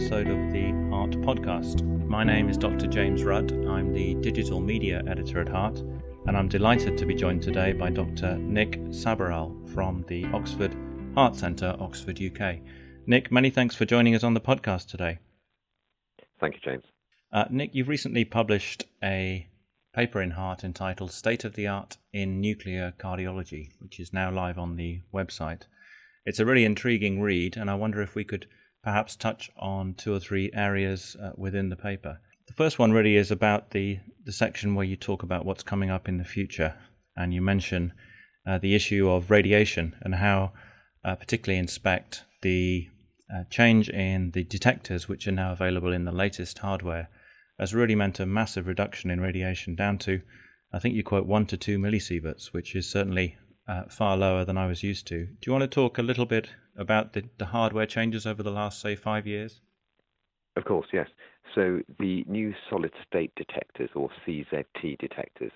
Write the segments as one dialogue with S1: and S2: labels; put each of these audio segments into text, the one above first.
S1: episode of the Heart Podcast. My name is Dr. James Rudd. I'm the digital media editor at Heart, and I'm delighted to be joined today by Dr. Nik Sabharwal from the Oxford Heart Centre, Oxford, UK. Nik, many thanks for joining us on the podcast today.
S2: Thank you, James.
S1: Uh, Nik, you've recently published a paper in Heart entitled State of the Art in Nuclear Cardiology, which is now live on the website. It's a really intriguing read, and I wonder if we could perhaps touch on two or three areas uh, within the paper. The first one really is about the, the section where you talk about what's coming up in the future, and you mention uh, the issue of radiation and how, uh, particularly in SPECT, the uh, change in the detectors, which are now available in the latest hardware, has really meant a massive reduction in radiation down to, I think you quote, one to two millisieverts, which is certainly uh, far lower than I was used to. Do you want to talk a little bit about the, the hardware changes over the last, say, five years?
S2: Of course, yes. So the new solid state detectors, or CZT detectors,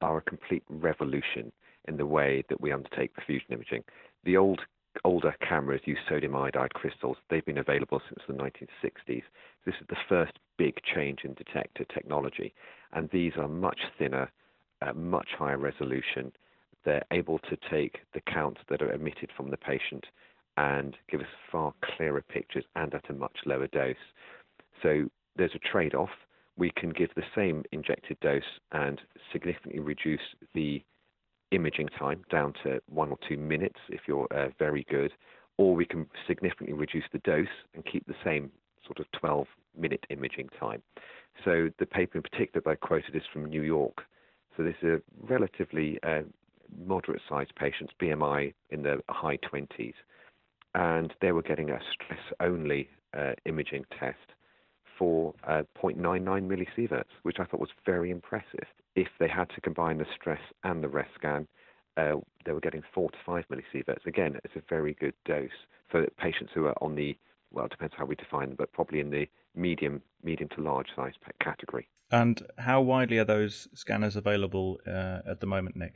S2: are a complete revolution in the way that we undertake perfusion imaging. The old older cameras use sodium iodide crystals. They've been available since the 1960s. This is the first big change in detector technology, and these are much thinner, uh, much higher resolution. They're able to take the counts that are emitted from the patient and give us far clearer pictures and at a much lower dose. So there's a trade off. We can give the same injected dose and significantly reduce the imaging time down to one or two minutes if you're uh, very good, or we can significantly reduce the dose and keep the same sort of 12 minute imaging time. So the paper in particular that I quoted is from New York. So this is a relatively uh, moderate sized patients, BMI in the high 20s and they were getting a stress only uh, imaging test for uh, 0.99 millisieverts, which I thought was very impressive. If they had to combine the stress and the rest scan, uh, they were getting 4 to 5 millisieverts. Again, it's a very good dose for patients who are on the, well, it depends how we define them, but probably in the medium, medium to large size category.
S1: And how widely are those scanners available uh, at the moment, Nik?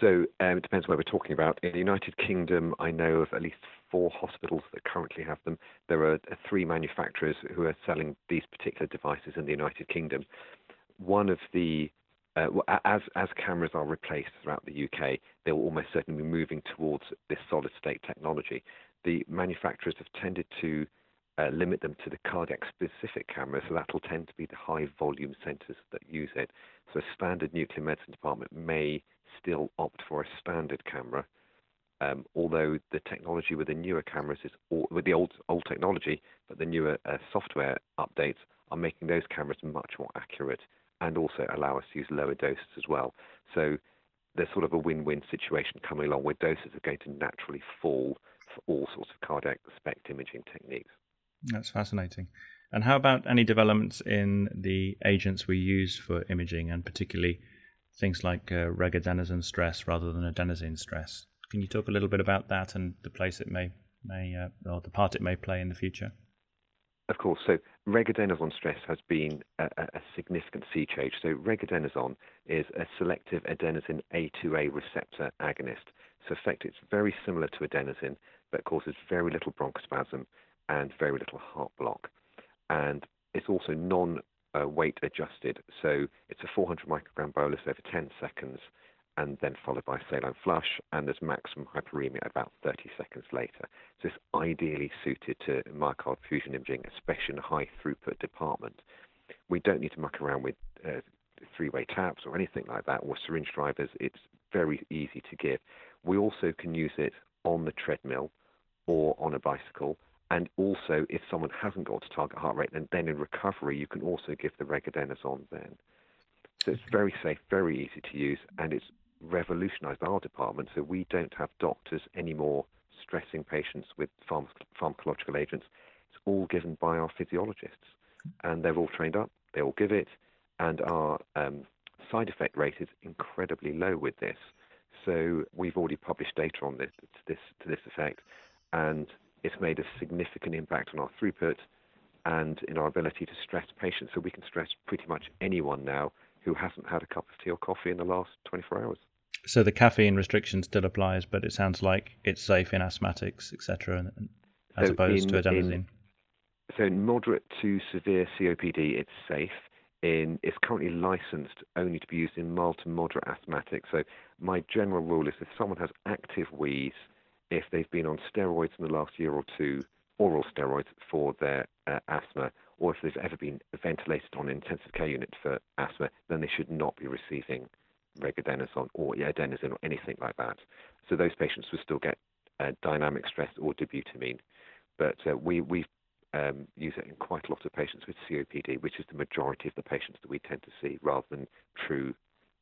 S2: So um, it depends where we're talking about. In the United Kingdom, I know of at least four hospitals that currently have them. There are uh, three manufacturers who are selling these particular devices in the United Kingdom. One of the uh, as as cameras are replaced throughout the UK, they will almost certainly be moving towards this solid state technology. The manufacturers have tended to uh, limit them to the cardiac specific cameras, so that will tend to be the high volume centres that use it. So a standard nuclear medicine department may still opt for a standard camera, um, although the technology with the newer cameras is all, with the old old technology, but the newer uh, software updates are making those cameras much more accurate and also allow us to use lower doses as well. So there's sort of a win-win situation coming along where doses are going to naturally fall for all sorts of cardiac SPECT imaging techniques.
S1: That's fascinating. And how about any developments in the agents we use for imaging, and particularly things like uh, regadenoson stress rather than adenosine stress. Can you talk a little bit about that and the place it may, may uh, or the part it may play in the future?
S2: Of course. So regadenoson stress has been a, a, significant sea change. So regadenoson is a selective adenosine A2A receptor agonist. So in fact, it's very similar to adenosine, but causes very little bronchospasm and very little heart block. And it's also non uh, weight adjusted. So it's a 400 microgram bolus over 10 seconds and then followed by saline flush, and there's maximum hyperemia about 30 seconds later. So it's ideally suited to myocardial perfusion imaging, especially in a high throughput department. We don't need to muck around with uh, three-way taps or anything like that, or syringe drivers. It's very easy to give. We also can use it on the treadmill or on a bicycle, and also, if someone hasn't got a target heart rate, then, then in recovery, you can also give the regadenoson then. So it's very safe, very easy to use, and it's revolutionized our department. So we don't have doctors anymore stressing patients with pharm- pharmacological agents. It's all given by our physiologists, and they're all trained up. They all give it, and our um, side effect rate is incredibly low with this. So we've already published data on this to this to this effect, and it's made a significant impact on our throughput and in our ability to stress patients. So we can stress pretty much anyone now who hasn't had a cup of tea or coffee in the last 24 hours.
S1: So the caffeine restriction still applies, but it sounds like it's safe in asthmatics, etc., as so opposed in, to adenosine.
S2: So in moderate to severe COPD, it's safe. In, it's currently licensed only to be used in mild to moderate asthmatics. So my general rule is if someone has active wheeze, if they've been on steroids in the last year or two, oral steroids for their uh, asthma, or if they've ever been ventilated on an intensive care unit for asthma, then they should not be receiving regadenoson or adenosine or anything like that. So those patients will still get uh, dynamic stress or dobutamine. But uh, we, we um, use it in quite a lot of patients with COPD, which is the majority of the patients that we tend to see rather than true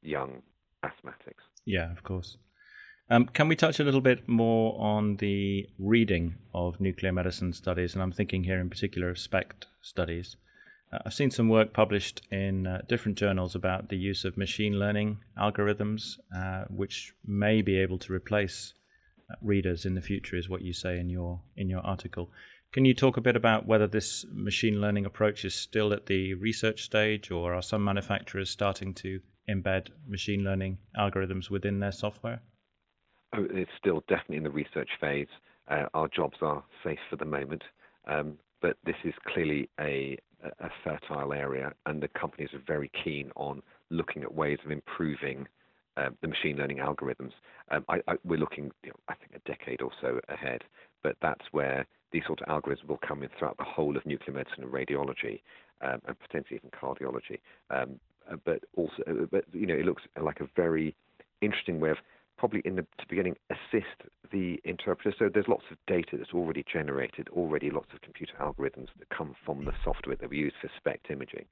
S2: young asthmatics.
S1: Yeah, of course. Um, can we touch a little bit more on the reading of nuclear medicine studies? And I'm thinking here in particular of SPECT studies. Uh, I've seen some work published in uh, different journals about the use of machine learning algorithms, uh, which may be able to replace uh, readers in the future, is what you say in your in your article. Can you talk a bit about whether this machine learning approach is still at the research stage, or are some manufacturers starting to embed machine learning algorithms within their software?
S2: Oh, it's still definitely in the research phase. Uh, our jobs are safe for the moment, um, but this is clearly a, a, fertile area, and the companies are very keen on looking at ways of improving uh, the machine learning algorithms. Um, I, I, we're looking, you know, I think, a decade or so ahead, but that's where these sort of algorithms will come in throughout the whole of nuclear medicine and radiology, um, and potentially even cardiology. Um, uh, but also, uh, but you know, it looks like a very interesting way of probably in the beginning assist the interpreter. So there's lots of data that's already generated, already lots of computer algorithms that come from the software that we use for SPECT imaging,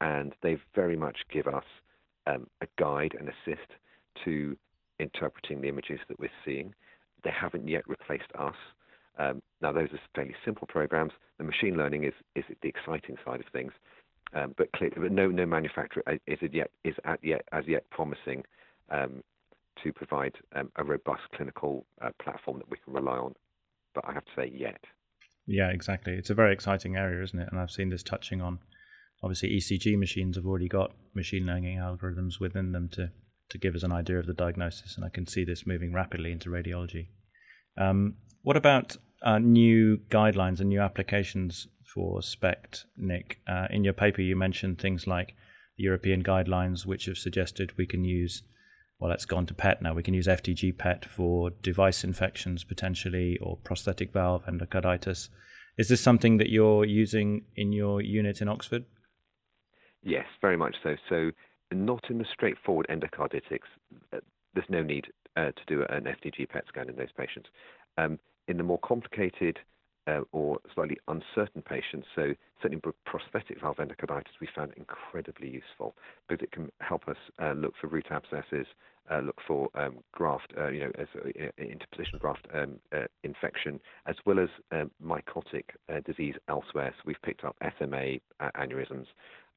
S2: and they very much give us um, a guide and assist to interpreting the images that we're seeing. They haven't yet replaced us. Um, now, those are fairly simple programs. The machine learning is, is the exciting side of things, um, but, clearly, but no, no manufacturer is, yet, is at yet, as yet promising um, to provide um, a robust clinical uh, platform that we can rely on. But I have to say, yet.
S1: Yeah, exactly. It's a very exciting area, isn't it? And I've seen this touching on. Obviously, ECG machines have already got machine learning algorithms within them to, to give us an idea of the diagnosis, and I can see this moving rapidly into radiology. Um, what about uh, new guidelines and new applications for SPECT, Nik? Uh, in your paper, you mentioned things like the European guidelines, which have suggested we can use well, let's go to PET now. We can use FDG PET for device infections potentially or prosthetic valve endocarditis. Is this something that you're using in your unit in Oxford?
S2: Yes, very much so. So, not in the straightforward endocarditis. Uh, there's no need uh, to do an FDG PET scan in those patients. Um, in the more complicated uh, or slightly uncertain patients. So certainly prosthetic valve endocarditis we found incredibly useful because it can help us uh, look for root abscesses, uh, look for um, graft, uh, you know, as uh, interposition graft um, uh, infection, as well as um, mycotic disease elsewhere. So we've picked up SMA aneurysms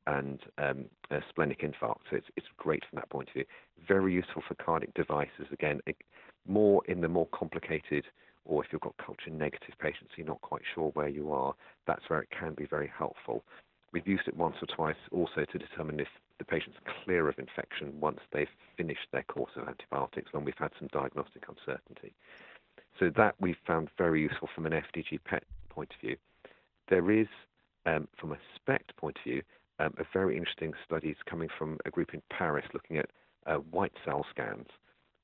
S2: and um, splenic infarct. So it's, it's great from that point of view. Very useful for cardiac devices. Again, more in the more complicated or if you've got culture negative patients, you're not quite sure where you are, that's where it can be very helpful. We've used it once or twice also to determine if the patient's clear of infection once they've finished their course of antibiotics when we've had some diagnostic uncertainty. So that we've found very useful from an FDG PET point of view. There is, um, from a SPECT point of view, um, a very interesting studies coming from a group in Paris looking at uh, white cell scans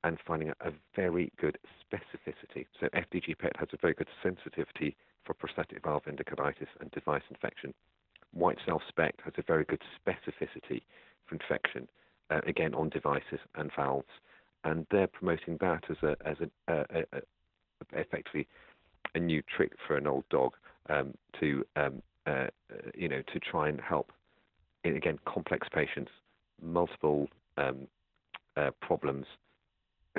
S2: and finding a very good specificity. So FDG PET has a very good sensitivity for prosthetic valve endocarditis and device infection. White cell SPECT has a very good specificity for infection, uh, again on devices and valves, and they're promoting that as a as a, a, a, effectively a new trick for an old dog um, to um, uh, you know to try and help in, again complex patients, multiple um, uh, problems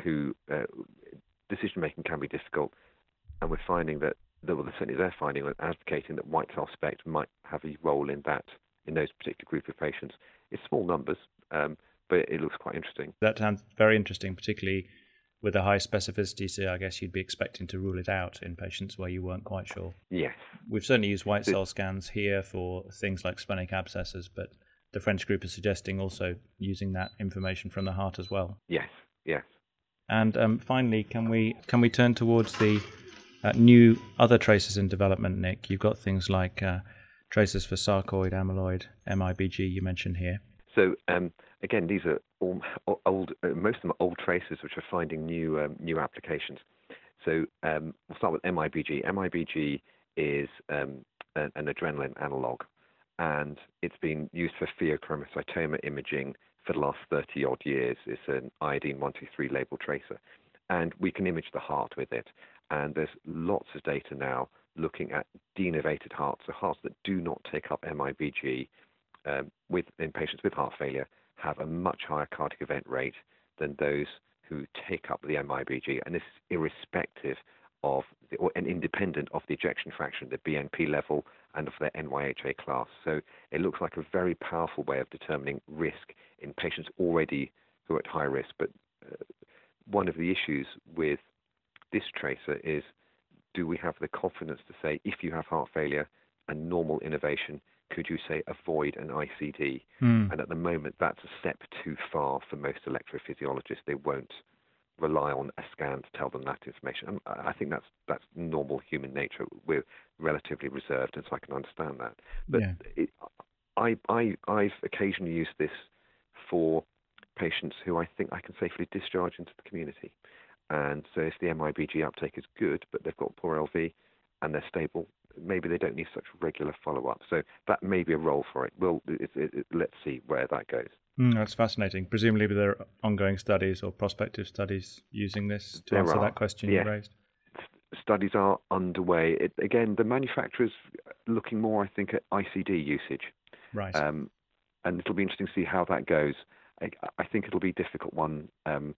S2: who uh, decision making can be difficult, and we're finding that, that well, certainly they're finding and advocating that white cell SPECT might have a role in that in those particular group of patients. It's small numbers, um, but it looks quite interesting.
S1: That sounds very interesting, particularly with a high specificity. So I guess you'd be expecting to rule it out in patients where you weren't quite sure.
S2: Yes,
S1: we've certainly used white cell scans here for things like splenic abscesses, but the French group is suggesting also using that information from the heart as well.
S2: Yes, yes.
S1: And um, finally, can we can we turn towards the uh, new other traces in development, Nik. You've got things like uh, tracers for sarcoid, amyloid, MIBG. You mentioned here.
S2: So um, again, these are all, old. Uh, most of them are old tracers which are finding new um, new applications. So um, we'll start with MIBG. MIBG is um, an, an, adrenaline analog, and it's been used for pheochromocytoma imaging for the last 30 odd years. It's an iodine 123 label tracer, and we can image the heart with it. And there's lots of data now looking at denervated hearts, so hearts that do not take up MIBG um, with, in patients with heart failure have a much higher cardiac event rate than those who take up the MIBG, and this is irrespective of the, or, and independent of the ejection fraction, the BNP level, and of their NYHA class. So it looks like a very powerful way of determining risk in patients already who are at high risk. But uh, one of the issues with this tracer is do we have the confidence to say if you have heart failure and normal innervation, could you say avoid an ICD? Mm. And at the moment, that's a step too far for most electrophysiologists. They won't rely on a scan to tell them that information. And I think that's that's normal human nature. We're relatively reserved, and so I can understand that. But yeah. it, I, I I've occasionally used this for patients who I think I can safely discharge into the community. And so if the MIBG uptake is good, but they've got poor LV and they're stable, maybe they don't need such regular follow up. So that may be a role for it. Well, it, it, it, let's see where that goes.
S1: Mm, that's fascinating. Presumably, there are ongoing studies or prospective studies using this to
S2: there
S1: answer
S2: are.
S1: that question
S2: yeah.
S1: you raised.
S2: Studies are underway. again, the manufacturers looking more, I think, at ICD usage.
S1: Right. Um,
S2: and it'll be interesting to see how that goes. I, I think it'll be a difficult one um,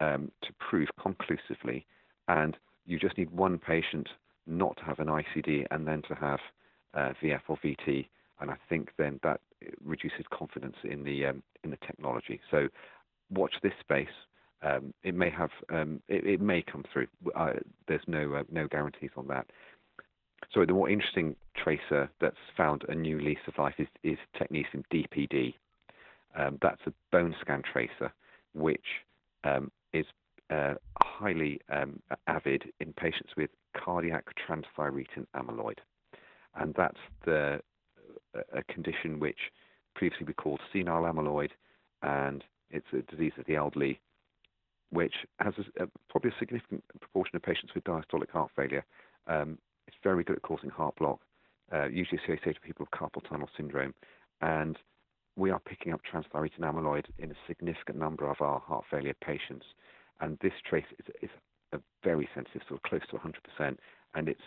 S2: um, to prove conclusively, and you just need one patient not to have an ICD and then to have uh, VF or VT, and I think then that reduces confidence in the um, in the technology. So watch this space. Um, it may have um, it, it, may come through. Uh, there's no uh, no guarantees on that. So the more interesting tracer that's found a new lease of life is, is Technetium DPD. Um, that's a bone scan tracer, which um, is uh, highly um, avid in patients with cardiac transthyretin amyloid, and that's the a condition which previously we called senile amyloid, and it's a disease of the elderly, which has a, a, probably a significant proportion of patients with diastolic heart failure. Um, it's very good at causing heart block, uh, usually associated with people with carpal tunnel syndrome, and we are picking up transthyretin amyloid in a significant number of our heart failure patients and this trace is, is a very sensitive, sort of close to 100%, and it's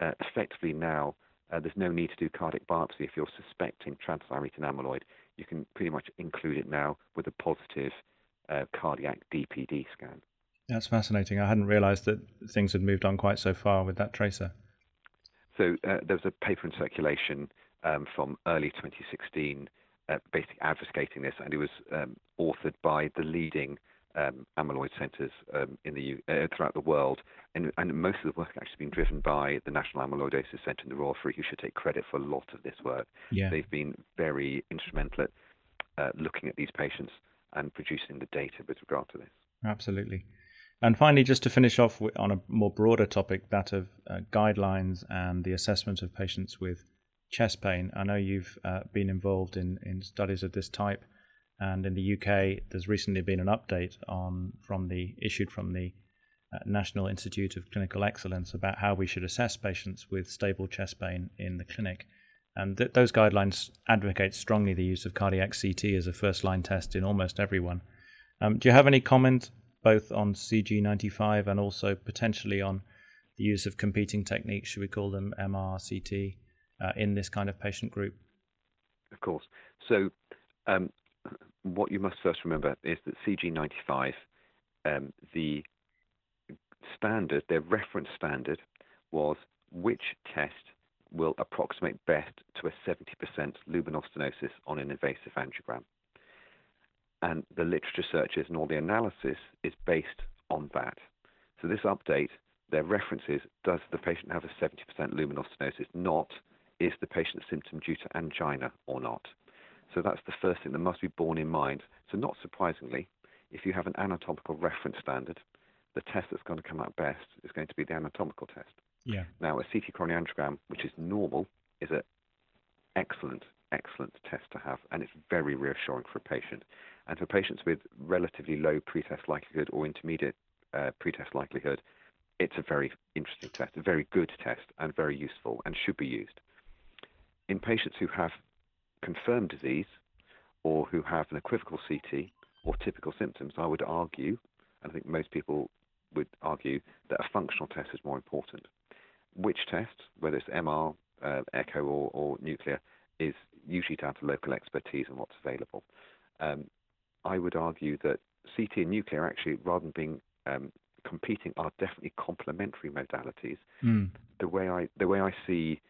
S2: uh, effectively now uh, there's no need to do cardiac biopsy if you're suspecting transthyretin amyloid. You can pretty much include it now with a positive uh, cardiac DPD scan.
S1: That's fascinating. I hadn't realised that things had moved on quite so far with that tracer.
S2: So uh, there was a paper in circulation um, from early 2016, uh, basically advocating this, and it was um, authored by the leading um, amyloid centres um, in the uh, throughout the world, and, and, most of the work actually been driven by the National Amyloidosis Centre in the Royal Free, who should take credit for a lot of this work.
S1: Yeah.
S2: They've been very instrumental at uh, looking at these patients and producing the data with regard to this.
S1: Absolutely. And finally, just to finish off on a more broader topic, that of uh, guidelines and the assessment of patients with chest pain. I know you've uh, been involved in, in studies of this type. And in the UK, there's recently been an update on from the issued from the uh, National Institute of Clinical Excellence about how we should assess patients with stable chest pain in the clinic. And th- those guidelines advocate strongly the use of cardiac CT as a first line test in almost everyone. Um, do you have any comment both on CG95 and also potentially on the use of competing techniques, should we call them MR, CT, uh, in this kind of patient group?
S2: Of course. So um, what you must first remember is that CG95, um, the standard, their reference standard, was which test will approximate best to a 70% luminal stenosis on an invasive angiogram. And the literature searches and all the analysis is based on that. So this update, their references, does the patient have a 70% luminal stenosis? Not, is the patient's symptom due to angina or not? So that's the first thing that must be borne in mind. So not surprisingly, if you have an anatomical reference standard, the test that's going to come out best is going to be the anatomical test.
S1: Yeah.
S2: Now, a CT coronary angiogram, which is normal, is an excellent, excellent test to have, and it's very reassuring for a patient. And for patients with relatively low pretest likelihood or intermediate uh, pretest likelihood, it's a very interesting test, a very good test, and very useful, and should be used. In patients who have confirmed disease or who have an equivocal CT or typical symptoms, I would argue, and I think most people would argue, that a functional test is more important. Which test, whether it's MR, uh, echo, or, or, nuclear, is usually down to local expertise and what's available. Um, I would argue that CT and nuclear actually, rather than being um, competing, are definitely complementary modalities.
S1: Mm.
S2: The way I the way I see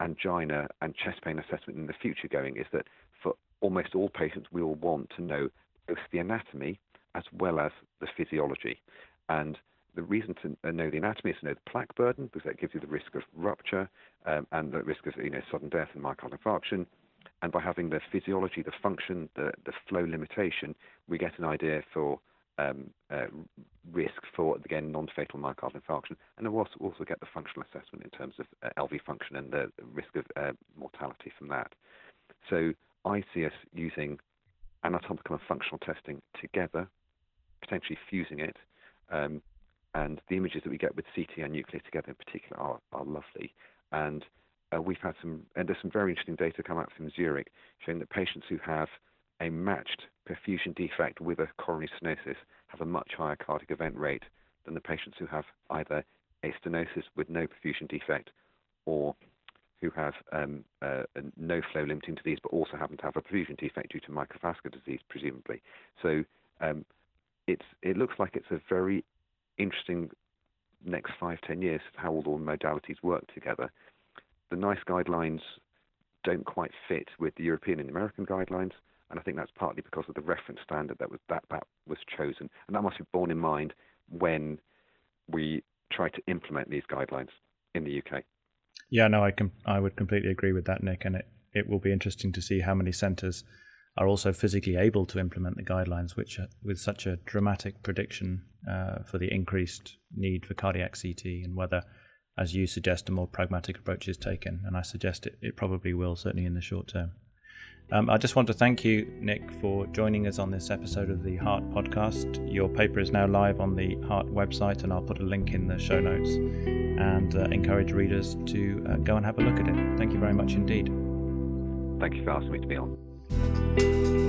S2: angina and chest pain assessment in the future going is that for almost all patients, we will want to know both the anatomy as well as the physiology. And the reason to know the anatomy is to know the plaque burden because that gives you the risk of rupture um, and the risk of you know sudden death and myocardial infarction. And by having the physiology, the function, the, the flow limitation, we get an idea for um, uh, risk for again non-fatal myocardial infarction, and we'll also, also get the functional assessment in terms of uh, LV function and the risk of uh, mortality from that. So I see us using anatomical and functional testing together, potentially fusing it. Um, and the images that we get with CT and nuclear together in particular are, are lovely. And uh, we've had some, and there's some very interesting data come out from Zurich showing that patients who have a matched perfusion defect with a coronary stenosis have a much higher cardiac event rate than the patients who have either a stenosis with no perfusion defect or who have um, uh, no flow limiting disease but also happen to have a perfusion defect due to microvascular disease, presumably. So um, it's, it looks like it's a very interesting next five, ten years of how all the modalities work together. The NICE guidelines don't quite fit with the European and American guidelines, and I think that's partly because of the reference standard that was that that was chosen, and that must be borne in mind when we try to implement these guidelines in the UK.
S1: Yeah, no, I com- I would completely agree with that, Nik, and it, it will be interesting to see how many centres are also physically able to implement the guidelines, which are, with such a dramatic prediction uh, for the increased need for cardiac CT, and whether, as you suggest, a more pragmatic approach is taken. And I suggest it, it probably will, certainly in the short term. Um, I just want to thank you, Nik, for joining us on this episode of the Heart podcast. Your paper is now live on the Heart website, and I'll put a link in the show notes and uh, encourage readers to uh, go and have a look at it. Thank you very much indeed.
S2: Thank you for asking me to be on.